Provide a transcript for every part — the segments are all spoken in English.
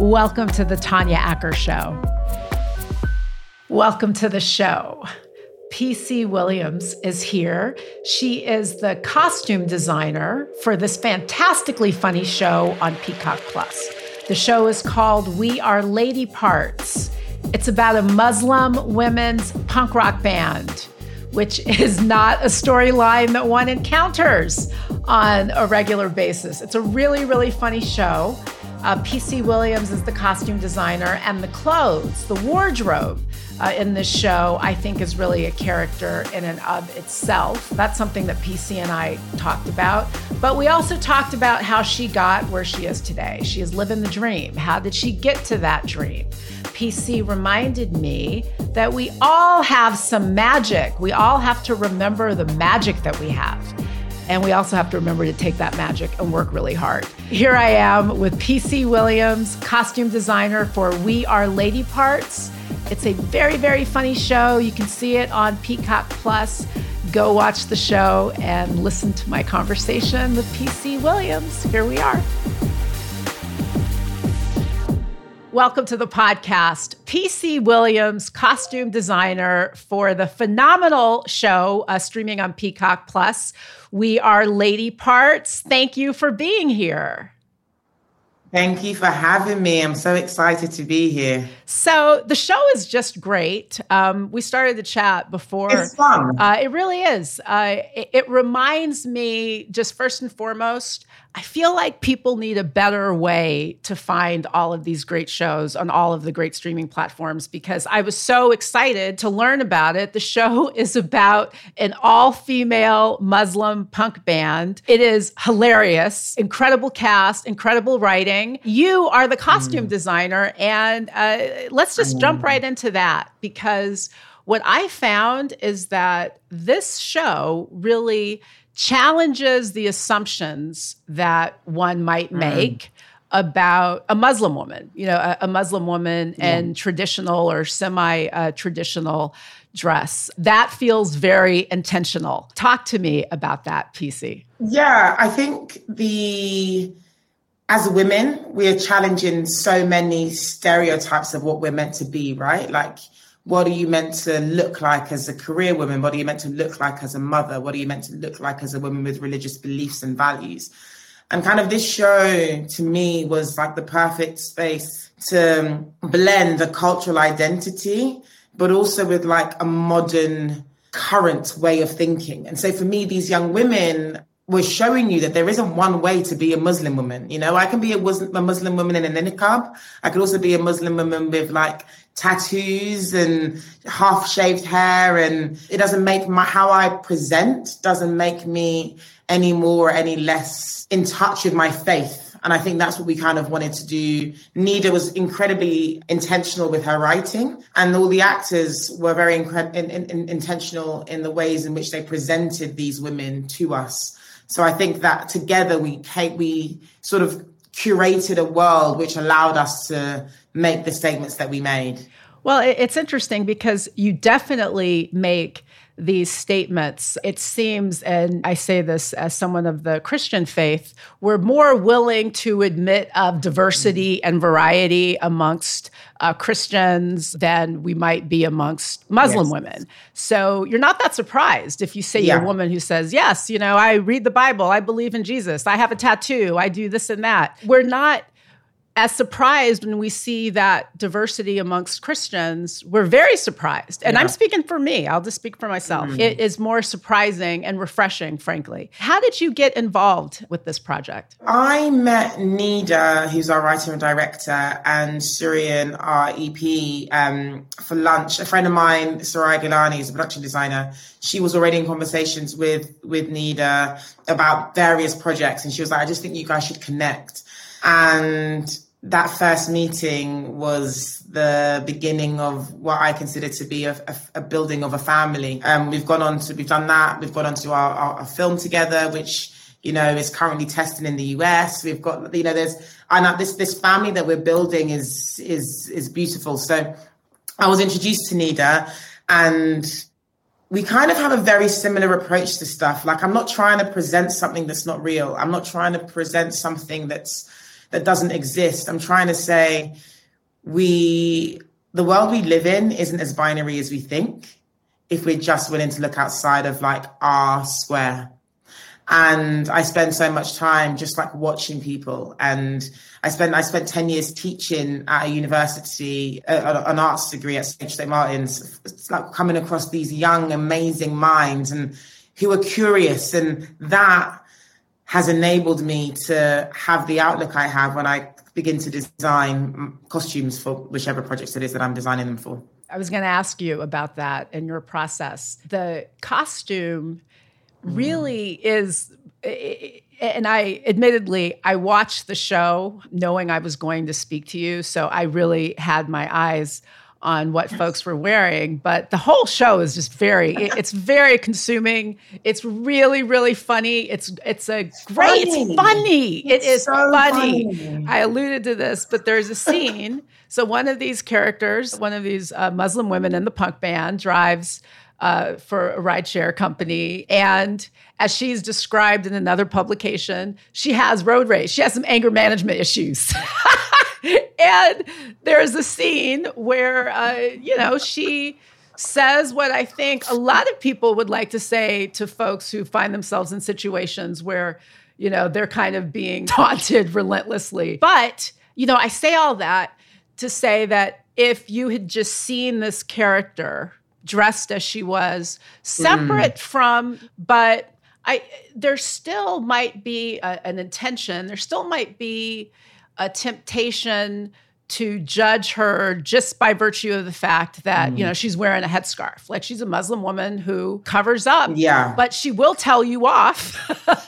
Welcome to the Tanya Acker Show. Welcome to the show. PC Williams is here. She is the costume designer for this fantastically funny show on Peacock Plus. The show is called We Are Lady Parts. It's about a Muslim women's punk rock band, which is not a storyline that one encounters on a regular basis. It's a really, really funny show. Uh, PC Williams is the costume designer, and the clothes, the wardrobe uh, in this show, I think is really a character in and of itself. That's something that PC and I talked about. But we also talked about how she got where she is today. She is living the dream. How did she get to that dream? PC reminded me that we all have some magic. We all have to remember the magic that we have. And we also have to remember to take that magic and work really hard. Here I am with PC Williams, costume designer for We Are Lady Parts. It's a very, very funny show. You can see it on Peacock Plus. Go watch the show and listen to my conversation with PC Williams. Here we are. Welcome to the podcast. PC Williams, costume designer for the phenomenal show uh, streaming on Peacock Plus. We are Lady Parts. Thank you for being here. Thank you for having me. I'm so excited to be here. So the show is just great. Um, we started the chat before. It's fun. Uh, it really is. Uh, it, it reminds me, just first and foremost, I feel like people need a better way to find all of these great shows on all of the great streaming platforms because I was so excited to learn about it. The show is about an all female Muslim punk band. It is hilarious, incredible cast, incredible writing. You are the costume mm. designer, and uh, let's just mm. jump right into that because what I found is that this show really challenges the assumptions that one might mm. make mm. about a Muslim woman, you know, a, a Muslim woman yeah. and traditional or semi uh, traditional dress. That feels very intentional. Talk to me about that, PC. Yeah, I think the as women, we are challenging so many stereotypes of what we're meant to be, right? Like what are you meant to look like as a career woman? What are you meant to look like as a mother? What are you meant to look like as a woman with religious beliefs and values? And kind of this show to me was like the perfect space to blend the cultural identity, but also with like a modern current way of thinking. And so for me, these young women we're showing you that there isn't one way to be a Muslim woman. You know, I can be a, a Muslim woman in a niqab. I could also be a Muslim woman with like tattoos and half shaved hair. And it doesn't make my, how I present doesn't make me any more or any less in touch with my faith. And I think that's what we kind of wanted to do. Nida was incredibly intentional with her writing, and all the actors were very incre- in, in, intentional in the ways in which they presented these women to us. So I think that together we we sort of curated a world which allowed us to make the statements that we made. Well, it's interesting because you definitely make these statements, it seems, and I say this as someone of the Christian faith, we're more willing to admit of diversity and variety amongst uh, Christians than we might be amongst Muslim yes. women. So you're not that surprised if you say yeah. you're a woman who says, Yes, you know, I read the Bible, I believe in Jesus, I have a tattoo, I do this and that. We're not as surprised when we see that diversity amongst Christians. We're very surprised. And yeah. I'm speaking for me, I'll just speak for myself. Mm. It is more surprising and refreshing, frankly. How did you get involved with this project? I met Nida, who's our writer and director, and Surian, our EP, um, for lunch. A friend of mine, Soraya Gilanni, is a production designer. She was already in conversations with, with Nida about various projects. And she was like, I just think you guys should connect. And that first meeting was the beginning of what I consider to be a, a, a building of a family. Um, we've gone on to, we've done that. We've gone on to our, our, our, film together, which, you know, is currently testing in the US. We've got, you know, there's, and this, this family that we're building is, is, is beautiful. So I was introduced to Nida and we kind of have a very similar approach to stuff. Like I'm not trying to present something that's not real. I'm not trying to present something that's, that doesn't exist. I'm trying to say we the world we live in isn't as binary as we think if we're just willing to look outside of like our square. And I spend so much time just like watching people. And I spent I spent 10 years teaching at a university, uh, an arts degree at St. Martin's. It's like coming across these young, amazing minds and who are curious. And that has enabled me to have the outlook I have when I begin to design costumes for whichever projects it is that I'm designing them for. I was going to ask you about that in your process. The costume really mm. is and I admittedly I watched the show knowing I was going to speak to you, so I really had my eyes on what folks were wearing but the whole show is just very it's very consuming it's really really funny it's it's a great funny. it's funny it's it is so funny. funny. i alluded to this but there's a scene so one of these characters one of these uh, muslim women in the punk band drives uh, for a rideshare company. And as she's described in another publication, she has road rage. She has some anger management issues. and there's a scene where, uh, you know, she says what I think a lot of people would like to say to folks who find themselves in situations where, you know, they're kind of being taunted relentlessly. But, you know, I say all that to say that if you had just seen this character dressed as she was, separate mm. from, but I there still might be a, an intention. There still might be a temptation to judge her just by virtue of the fact that mm. you know she's wearing a headscarf like she's a muslim woman who covers up. Yeah. But she will tell you off.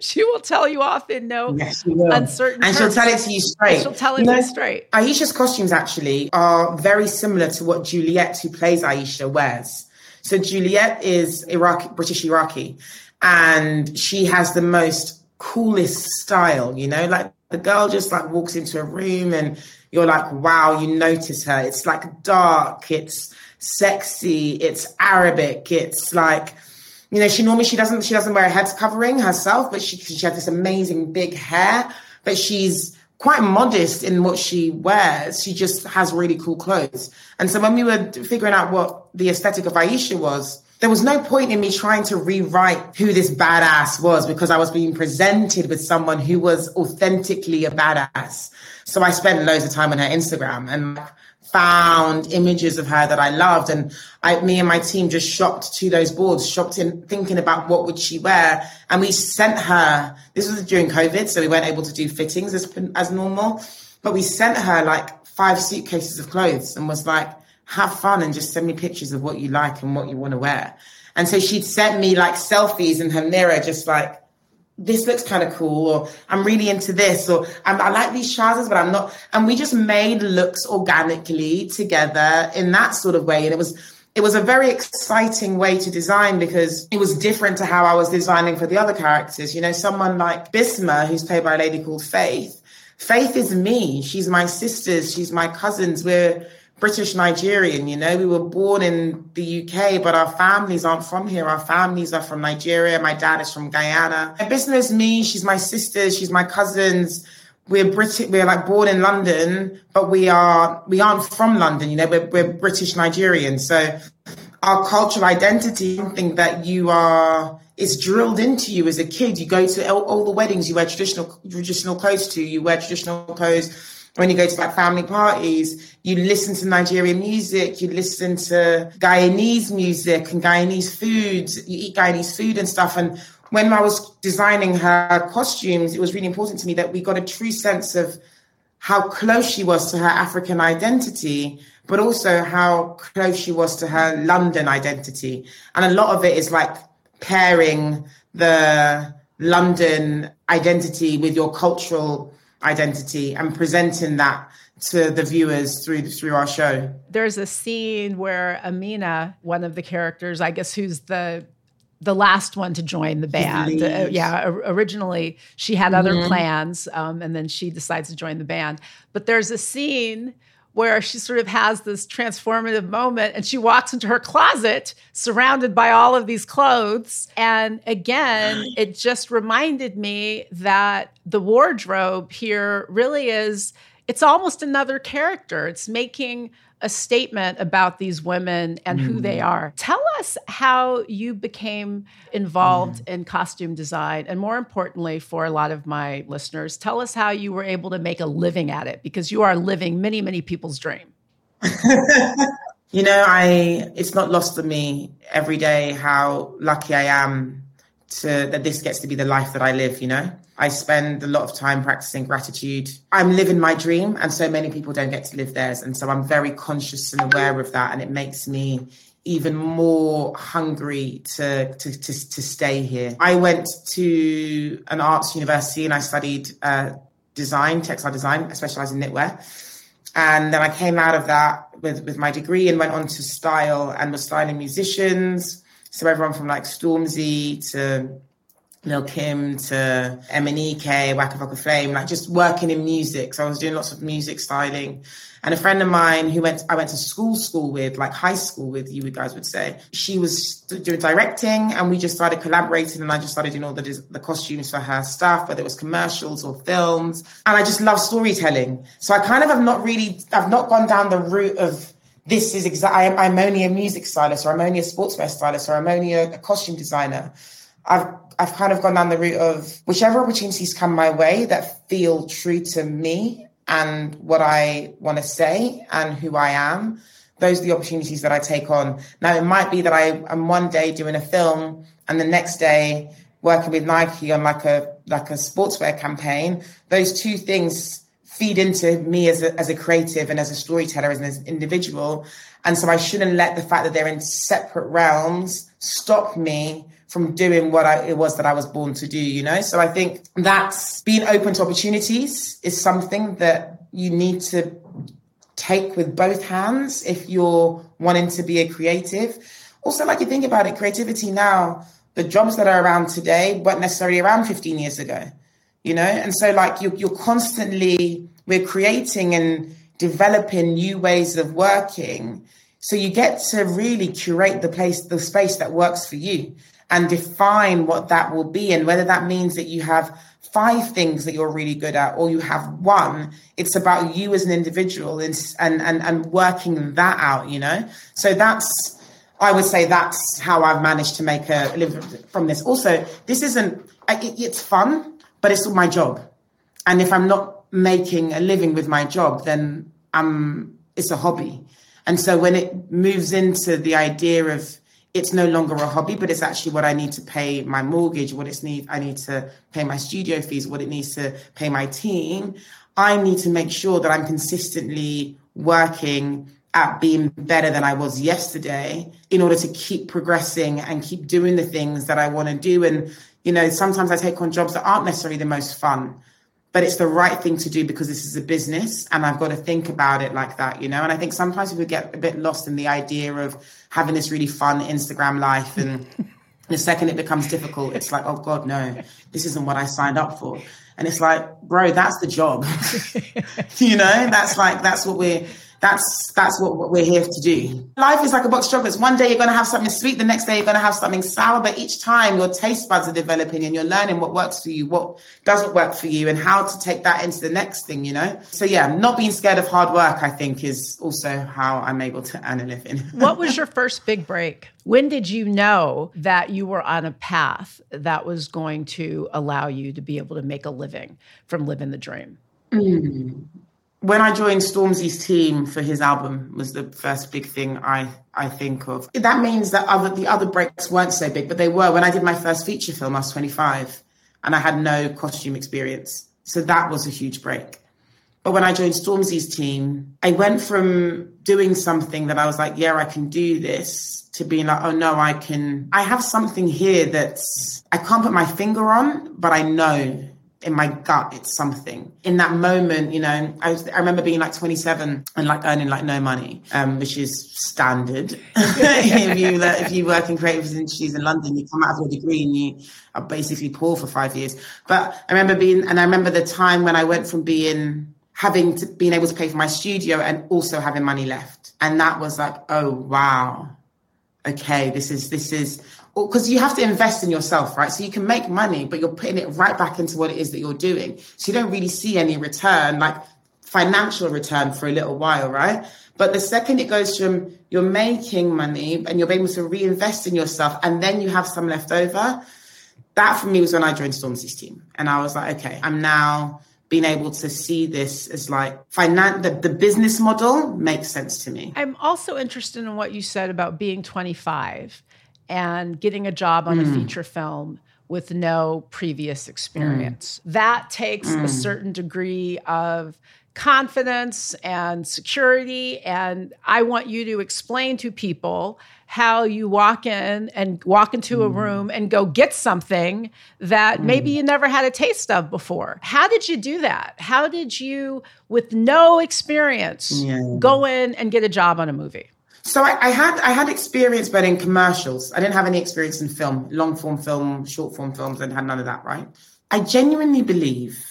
She will tell you off in no yes, uncertain and terms. she'll tell it to you straight. And she'll tell it you know, straight. Ayesha's costumes actually are very similar to what juliet who plays ayesha wears. So juliet is iraqi british iraqi and she has the most coolest style you know like the girl just like walks into a room and you're like, wow, you notice her. It's like dark, it's sexy, it's Arabic, it's like, you know, she normally she doesn't she doesn't wear a head covering herself, but she she has this amazing big hair, but she's quite modest in what she wears. She just has really cool clothes. And so when we were figuring out what the aesthetic of Ayesha was, there was no point in me trying to rewrite who this badass was because I was being presented with someone who was authentically a badass. So I spent loads of time on her Instagram and found images of her that I loved. And I, me and my team just shopped to those boards, shopped in thinking about what would she wear. And we sent her, this was during COVID, so we weren't able to do fittings as, as normal, but we sent her like five suitcases of clothes and was like, have fun and just send me pictures of what you like and what you want to wear. And so she'd send me like selfies in her mirror, just like, this looks kind of cool, or I'm really into this, or i like these trousers, but I'm not. And we just made looks organically together in that sort of way. And it was, it was a very exciting way to design because it was different to how I was designing for the other characters. You know, someone like Bisma, who's played by a lady called Faith. Faith is me. She's my sisters. She's my cousins. We're, British Nigerian, you know, we were born in the UK, but our families aren't from here. Our families are from Nigeria. My dad is from Guyana. My business, me, she's my sister, she's my cousins. We're British, we're like born in London, but we are, we aren't from London, you know, we're, we're British Nigerian. So our cultural identity, something that you are, is drilled into you as a kid. You go to all, all the weddings, you wear traditional, traditional clothes to, you wear traditional clothes when you go to like family parties, you listen to Nigerian music, you listen to Guyanese music and Guyanese foods, you eat Guyanese food and stuff. And when I was designing her costumes, it was really important to me that we got a true sense of how close she was to her African identity, but also how close she was to her London identity. And a lot of it is like pairing the London identity with your cultural identity and presenting that to the viewers through through our show. There's a scene where Amina, one of the characters, I guess who's the the last one to join the band. Uh, yeah, originally she had other mm-hmm. plans, um, and then she decides to join the band. But there's a scene where she sort of has this transformative moment and she walks into her closet surrounded by all of these clothes. And again, it just reminded me that the wardrobe here really is, it's almost another character. It's making a statement about these women and mm. who they mm. are. Tell us how you became involved mm. in costume design. And more importantly, for a lot of my listeners, tell us how you were able to make a living at it because you are living many, many people's dream. you know, I it's not lost on me every day how lucky I am to that this gets to be the life that I live, you know? I spend a lot of time practicing gratitude. I'm living my dream, and so many people don't get to live theirs. And so I'm very conscious and aware of that. And it makes me even more hungry to, to, to, to stay here. I went to an arts university and I studied uh, design, textile design. I specialize in knitwear. And then I came out of that with, with my degree and went on to style and was styling musicians. So everyone from like Stormzy to Lil Kim to MNEK, Waka Flocka Flame, like just working in music. So I was doing lots of music styling. And a friend of mine who went, I went to school, school with, like high school with, you guys would say, she was doing directing and we just started collaborating and I just started doing all the, the costumes for her stuff, whether it was commercials or films. And I just love storytelling. So I kind of have not really, I've not gone down the route of, this is exactly, I'm only a music stylist or I'm only a sportswear stylist or I'm only a, a costume designer. I've I've kind of gone down the route of whichever opportunities come my way that feel true to me and what I want to say and who I am. Those are the opportunities that I take on. Now, it might be that I am one day doing a film and the next day working with Nike on like a like a sportswear campaign. Those two things feed into me as a, as a creative and as a storyteller as an individual. And so I shouldn't let the fact that they're in separate realms stop me from doing what I, it was that I was born to do, you know? So I think that's being open to opportunities is something that you need to take with both hands if you're wanting to be a creative. Also, like you think about it, creativity now, the jobs that are around today weren't necessarily around 15 years ago, you know? And so like you, you're constantly, we're creating and developing new ways of working. So you get to really curate the place, the space that works for you and define what that will be and whether that means that you have five things that you're really good at or you have one it's about you as an individual and and and, and working that out you know so that's i would say that's how i've managed to make a live from this also this isn't it, it's fun but it's my job and if i'm not making a living with my job then i'm it's a hobby and so when it moves into the idea of it's no longer a hobby, but it's actually what I need to pay my mortgage, what it's need I need to pay my studio fees, what it needs to pay my team. I need to make sure that I'm consistently working at being better than I was yesterday in order to keep progressing and keep doing the things that I want to do. And, you know, sometimes I take on jobs that aren't necessarily the most fun but it's the right thing to do because this is a business and I've got to think about it like that, you know? And I think sometimes people get a bit lost in the idea of having this really fun Instagram life and the second it becomes difficult, it's like, oh God, no, this isn't what I signed up for. And it's like, bro, that's the job. you know, that's like, that's what we're, that's that's what, what we're here to do. Life is like a box of chocolates. One day you're going to have something sweet, the next day you're going to have something sour, but each time your taste buds are developing and you're learning what works for you, what doesn't work for you, and how to take that into the next thing, you know? So, yeah, not being scared of hard work, I think, is also how I'm able to earn a living. what was your first big break? When did you know that you were on a path that was going to allow you to be able to make a living from living the dream? Mm when I joined Stormzy's team for his album was the first big thing I, I think of. That means that other the other breaks weren't so big, but they were. When I did my first feature film, I was 25 and I had no costume experience. So that was a huge break. But when I joined Stormzy's team, I went from doing something that I was like, yeah, I can do this to being like, oh no, I can, I have something here that's, I can't put my finger on, but I know in my gut it's something in that moment you know I, was, I remember being like 27 and like earning like no money um, which is standard if you if you work in creative industries in london you come out of your degree and you are basically poor for five years but i remember being and i remember the time when i went from being having to being able to pay for my studio and also having money left. And that was like, oh wow. Okay, this is this is because you have to invest in yourself, right? So you can make money, but you're putting it right back into what it is that you're doing. So you don't really see any return, like financial return for a little while, right? But the second it goes from you're making money and you're able to reinvest in yourself and then you have some left over, that for me was when I joined Stormzy's team. And I was like, okay, I'm now being able to see this as like finance the, the business model makes sense to me. I'm also interested in what you said about being 25 and getting a job on mm. a feature film with no previous experience. Mm. That takes mm. a certain degree of confidence and security. And I want you to explain to people how you walk in and walk into a mm. room and go get something that mm. maybe you never had a taste of before. How did you do that? How did you, with no experience, yeah. go in and get a job on a movie? So I, I, had I had experience, but in commercials. I didn't have any experience in film, long form film, short form films. I had none of that. Right. I genuinely believe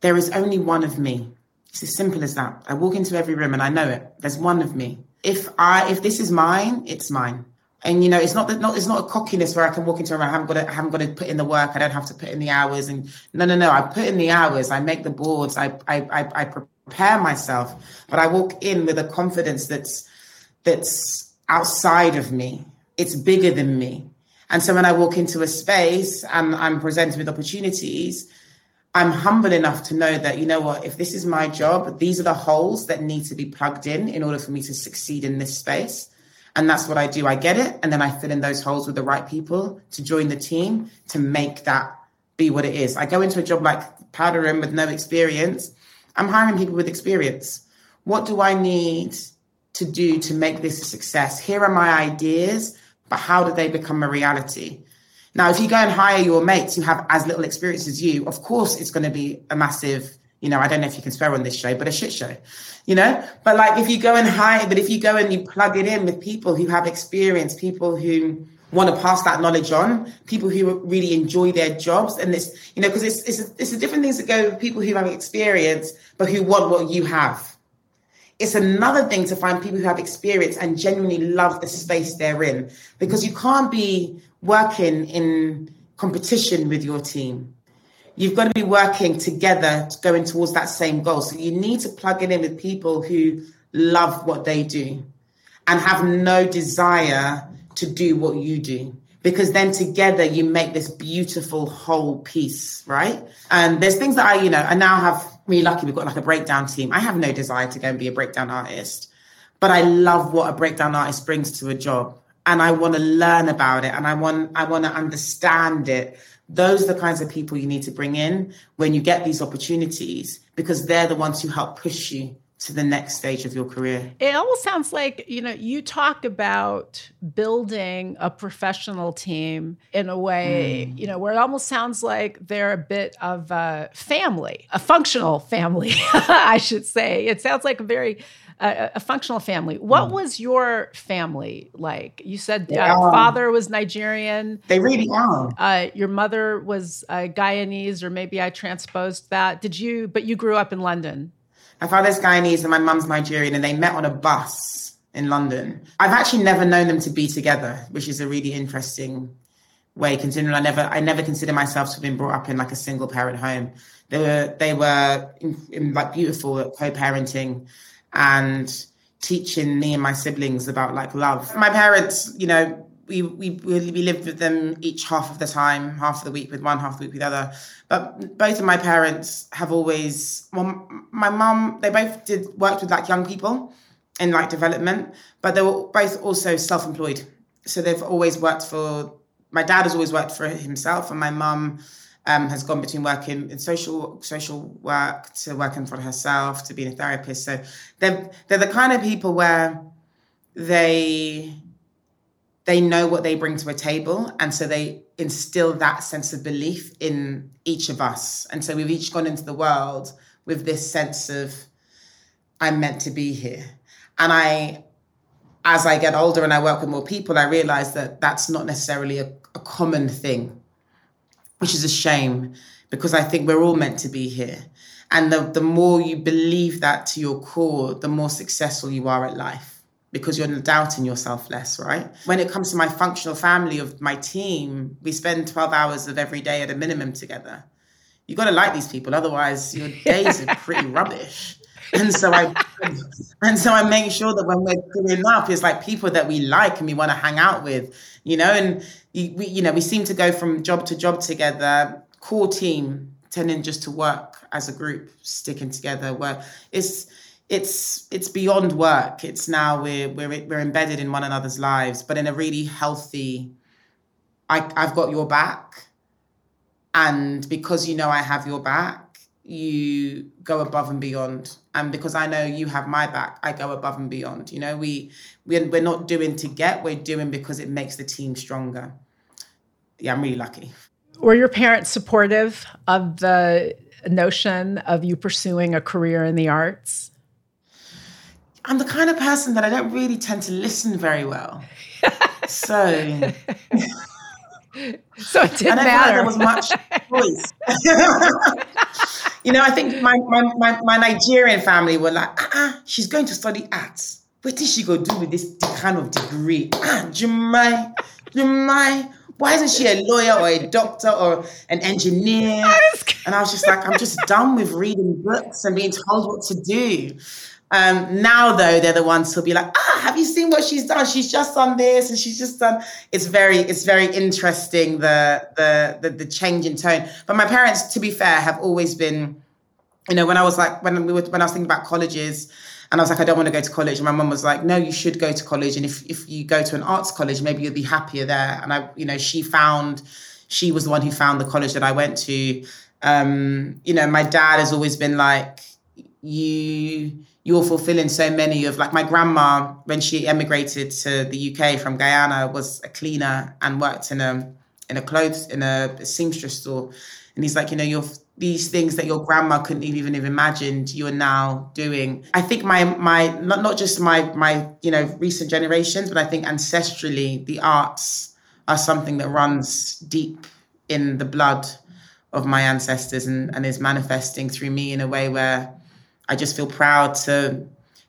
there is only one of me. It's as simple as that. I walk into every room and I know it. There's one of me. If I if this is mine, it's mine. And you know, it's not that not it's not a cockiness where I can walk into a room. I haven't got to I haven't got to put in the work. I don't have to put in the hours. And no, no, no. I put in the hours. I make the boards. I I I, I prepare myself. But I walk in with a confidence that's that's outside of me. It's bigger than me. And so when I walk into a space and I'm presented with opportunities, I'm humble enough to know that, you know what, if this is my job, these are the holes that need to be plugged in in order for me to succeed in this space. And that's what I do. I get it. And then I fill in those holes with the right people to join the team to make that be what it is. I go into a job like Powder Room with no experience. I'm hiring people with experience. What do I need to do to make this a success? Here are my ideas, but how do they become a reality? Now, if you go and hire your mates who have as little experience as you, of course it's going to be a massive, you know, I don't know if you can swear on this show, but a shit show, you know? But like if you go and hire, but if you go and you plug it in with people who have experience, people who want to pass that knowledge on, people who really enjoy their jobs, and this, you know, because it's it's it's a different things to go with people who have experience but who want what you have. It's another thing to find people who have experience and genuinely love the space they're in because you can't be working in competition with your team. You've got to be working together going towards that same goal. So you need to plug it in with people who love what they do and have no desire to do what you do. Because then together you make this beautiful whole piece, right? And there's things that I, you know, I now have really lucky we've got like a breakdown team. I have no desire to go and be a breakdown artist, but I love what a breakdown artist brings to a job and I want to learn about it and I want I want to understand it. Those are the kinds of people you need to bring in when you get these opportunities because they're the ones who help push you to the next stage of your career. It almost sounds like, you know, you talk about building a professional team in a way, mm. you know, where it almost sounds like they're a bit of a family, a functional family, I should say. It sounds like a very a, a functional family. What mm. was your family like? You said uh, father was Nigerian. They really are. Uh, your mother was uh, Guyanese, or maybe I transposed that. Did you? But you grew up in London. My father's Guyanese and my mum's Nigerian, and they met on a bus in London. I've actually never known them to be together, which is a really interesting way. Considering I never, I never consider myself to have been brought up in like a single parent home. They were, they were in, in like beautiful co-parenting and teaching me and my siblings about like love. My parents, you know, we, we we lived with them each half of the time, half of the week with one, half of the week with the other. But both of my parents have always, well, my mum, they both did worked with like young people in like development, but they were both also self-employed. So they've always worked for. My dad has always worked for himself, and my mum um, has gone between working in social social work to working for herself to being a therapist. So they're they're the kind of people where they they know what they bring to a table, and so they instill that sense of belief in each of us. And so we've each gone into the world with this sense of I'm meant to be here, and I. As I get older and I work with more people, I realize that that's not necessarily a, a common thing which is a shame because I think we're all meant to be here. And the, the more you believe that to your core, the more successful you are at life because you're doubting yourself less, right? When it comes to my functional family of my team, we spend 12 hours of every day at a minimum together. You got to like these people, otherwise your days are pretty rubbish. And so I and so I make sure that when we're doing up, it's like people that we like and we want to hang out with, you know. And we, you know, we seem to go from job to job together. Core team tending just to work as a group, sticking together. Where it's it's it's beyond work. It's now we're we're we're embedded in one another's lives, but in a really healthy. I I've got your back, and because you know I have your back, you go above and beyond. And because I know you have my back, I go above and beyond. You know, we we're, we're not doing to get, we're doing because it makes the team stronger. Yeah, I'm really lucky. Were your parents supportive of the notion of you pursuing a career in the arts? I'm the kind of person that I don't really tend to listen very well. so so it didn't matter. there was much choice. you know, I think my, my, my, my, Nigerian family were like, ah, ah, she's going to study arts. What did she to do with this kind of degree? Ah, Jemai, Jemai, why isn't she a lawyer or a doctor or an engineer? And I was just like, I'm just done with reading books and being told what to do. Um, now though, they're the ones who'll be like, ah, have you seen what she's done? She's just done this and she's just done. It's very, it's very interesting the the the, the change in tone. But my parents, to be fair, have always been, you know, when I was like when we were when I was thinking about colleges, and I was like, I don't want to go to college. And my mum was like, No, you should go to college. And if if you go to an arts college, maybe you'll be happier there. And I, you know, she found, she was the one who found the college that I went to. Um, you know, my dad has always been like, you you're fulfilling so many of like my grandma when she emigrated to the UK from Guyana was a cleaner and worked in a in a clothes in a seamstress store. And he's like you know you're these things that your grandma couldn't even have imagined you are now doing. I think my my not, not just my my you know recent generations but i think ancestrally the arts are something that runs deep in the blood of my ancestors and, and is manifesting through me in a way where I just feel proud to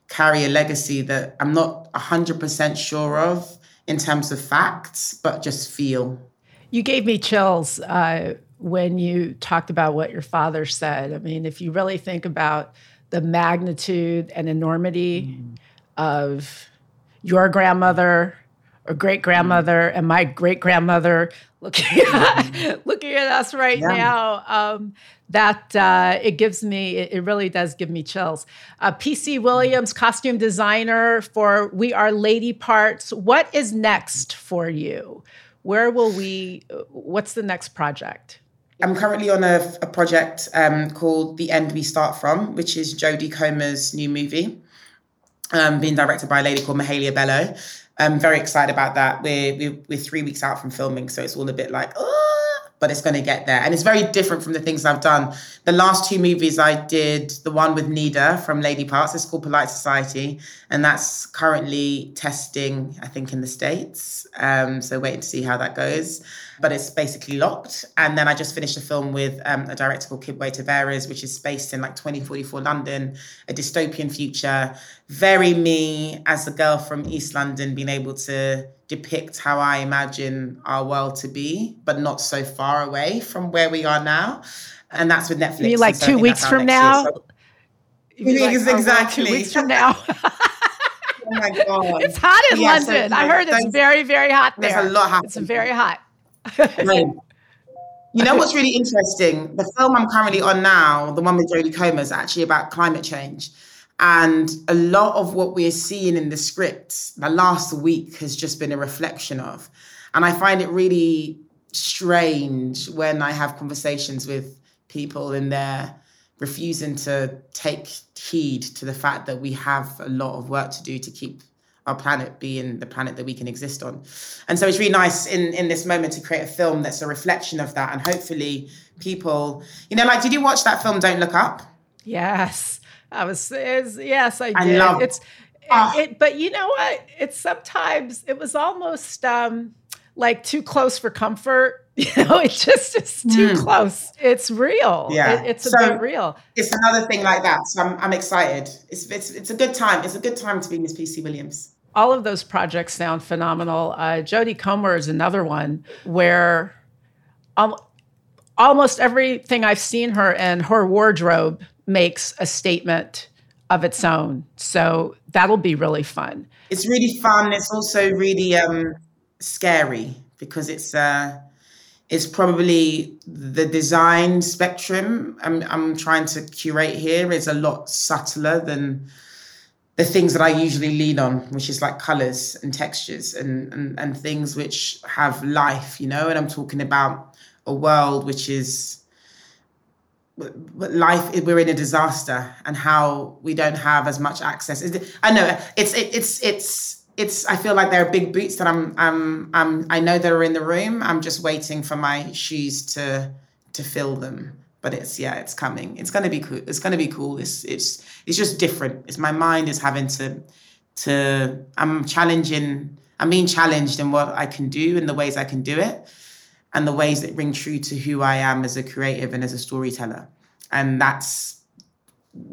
carry a legacy that I'm not 100% sure of in terms of facts, but just feel. You gave me chills uh, when you talked about what your father said. I mean, if you really think about the magnitude and enormity mm. of your grandmother or great grandmother mm. and my great grandmother looking at, looking at us right yeah. now. Um, that uh, it gives me, it, it, really does give me chills. Uh, PC Williams, costume designer for We Are Lady Parts. What is next for you? Where will we? What's the next project? I'm currently on a, a project um, called The End We Start From, which is Jodie Comer's new movie, um, being directed by a lady called Mahalia Belo. I'm very excited about that. We're, we're, we're three weeks out from filming, so it's all a bit like, oh, but it's going to get there. And it's very different from the things I've done. The last two movies I did, the one with Nida from Lady Parts, it's called Polite Society, and that's currently testing, I think, in the States. Um, so waiting to see how that goes but it's basically locked. And then I just finished a film with um, a director called Kibwe Tavares, which is based in like 2044 London, a dystopian future. Very me as a girl from East London, being able to depict how I imagine our world to be, but not so far away from where we are now. And that's with Netflix. You like two weeks from now? So, like, exactly. two weeks from now. Oh my god! It's hot in yeah, London. So, I heard it's very, very hot there. There's a lot happening. It's very hot. You know what's really interesting? The film I'm currently on now, the one with Jodie Comer, is actually about climate change. And a lot of what we're seeing in the scripts the last week has just been a reflection of. And I find it really strange when I have conversations with people and they're refusing to take heed to the fact that we have a lot of work to do to keep our planet being the planet that we can exist on. And so it's really nice in in this moment to create a film that's a reflection of that and hopefully people, you know, like did you watch that film Don't Look Up? Yes. I was yes, I, I did. Love it's oh. it, but you know what? It's sometimes it was almost um like too close for comfort. You know, it just is too mm. close. It's real. Yeah, it, it's a so bit real. It's another thing like that. So I'm, I'm excited. It's, it's it's a good time. It's a good time to be Miss PC Williams. All of those projects sound phenomenal. Uh, Jodie Comer is another one where um, almost everything I've seen her in her wardrobe makes a statement of its own. So that'll be really fun. It's really fun. It's also really um, scary because it's uh, it's probably the design spectrum I'm, I'm trying to curate here is a lot subtler than the things that I usually lean on, which is like colors and textures and, and, and things which have life, you know. And I'm talking about a world which is life we're in a disaster and how we don't have as much access i know it's it, it's it's it's i feel like there are big boots that i'm i'm, I'm i know that are in the room. I'm just waiting for my shoes to to fill them. But it's yeah it's coming. It's to be cool it's to be cool. It's it's it's just different. It's my mind is having to to i'm challenging i'm being challenged in what i can do and the ways i can do it and the ways that ring true to who I am as a creative and as a storyteller. And that's,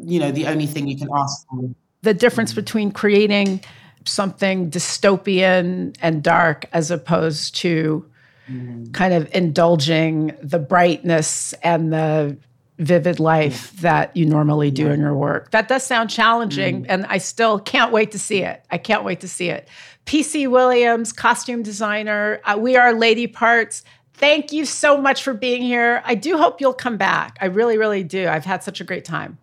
you know, the only thing you can ask for. The difference between creating something dystopian and dark as opposed to mm. kind of indulging the brightness and the vivid life that you normally do yeah. in your work. That does sound challenging, mm. and I still can't wait to see it. I can't wait to see it. PC Williams, costume designer. Uh, we are Lady Parts. Thank you so much for being here. I do hope you'll come back. I really, really do. I've had such a great time.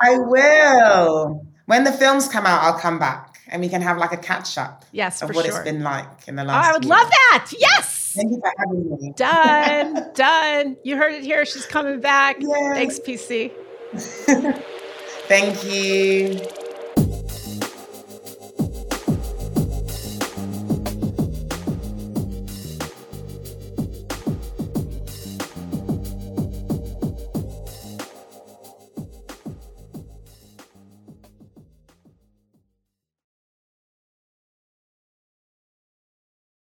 I will. When the films come out, I'll come back and we can have like a catch up. Yes, of what sure. it's been like in the oh, last. Oh, I would year. love that. Yes. Thank you for having me. Done. done. You heard it here. She's coming back. Thanks, PC. Thank you.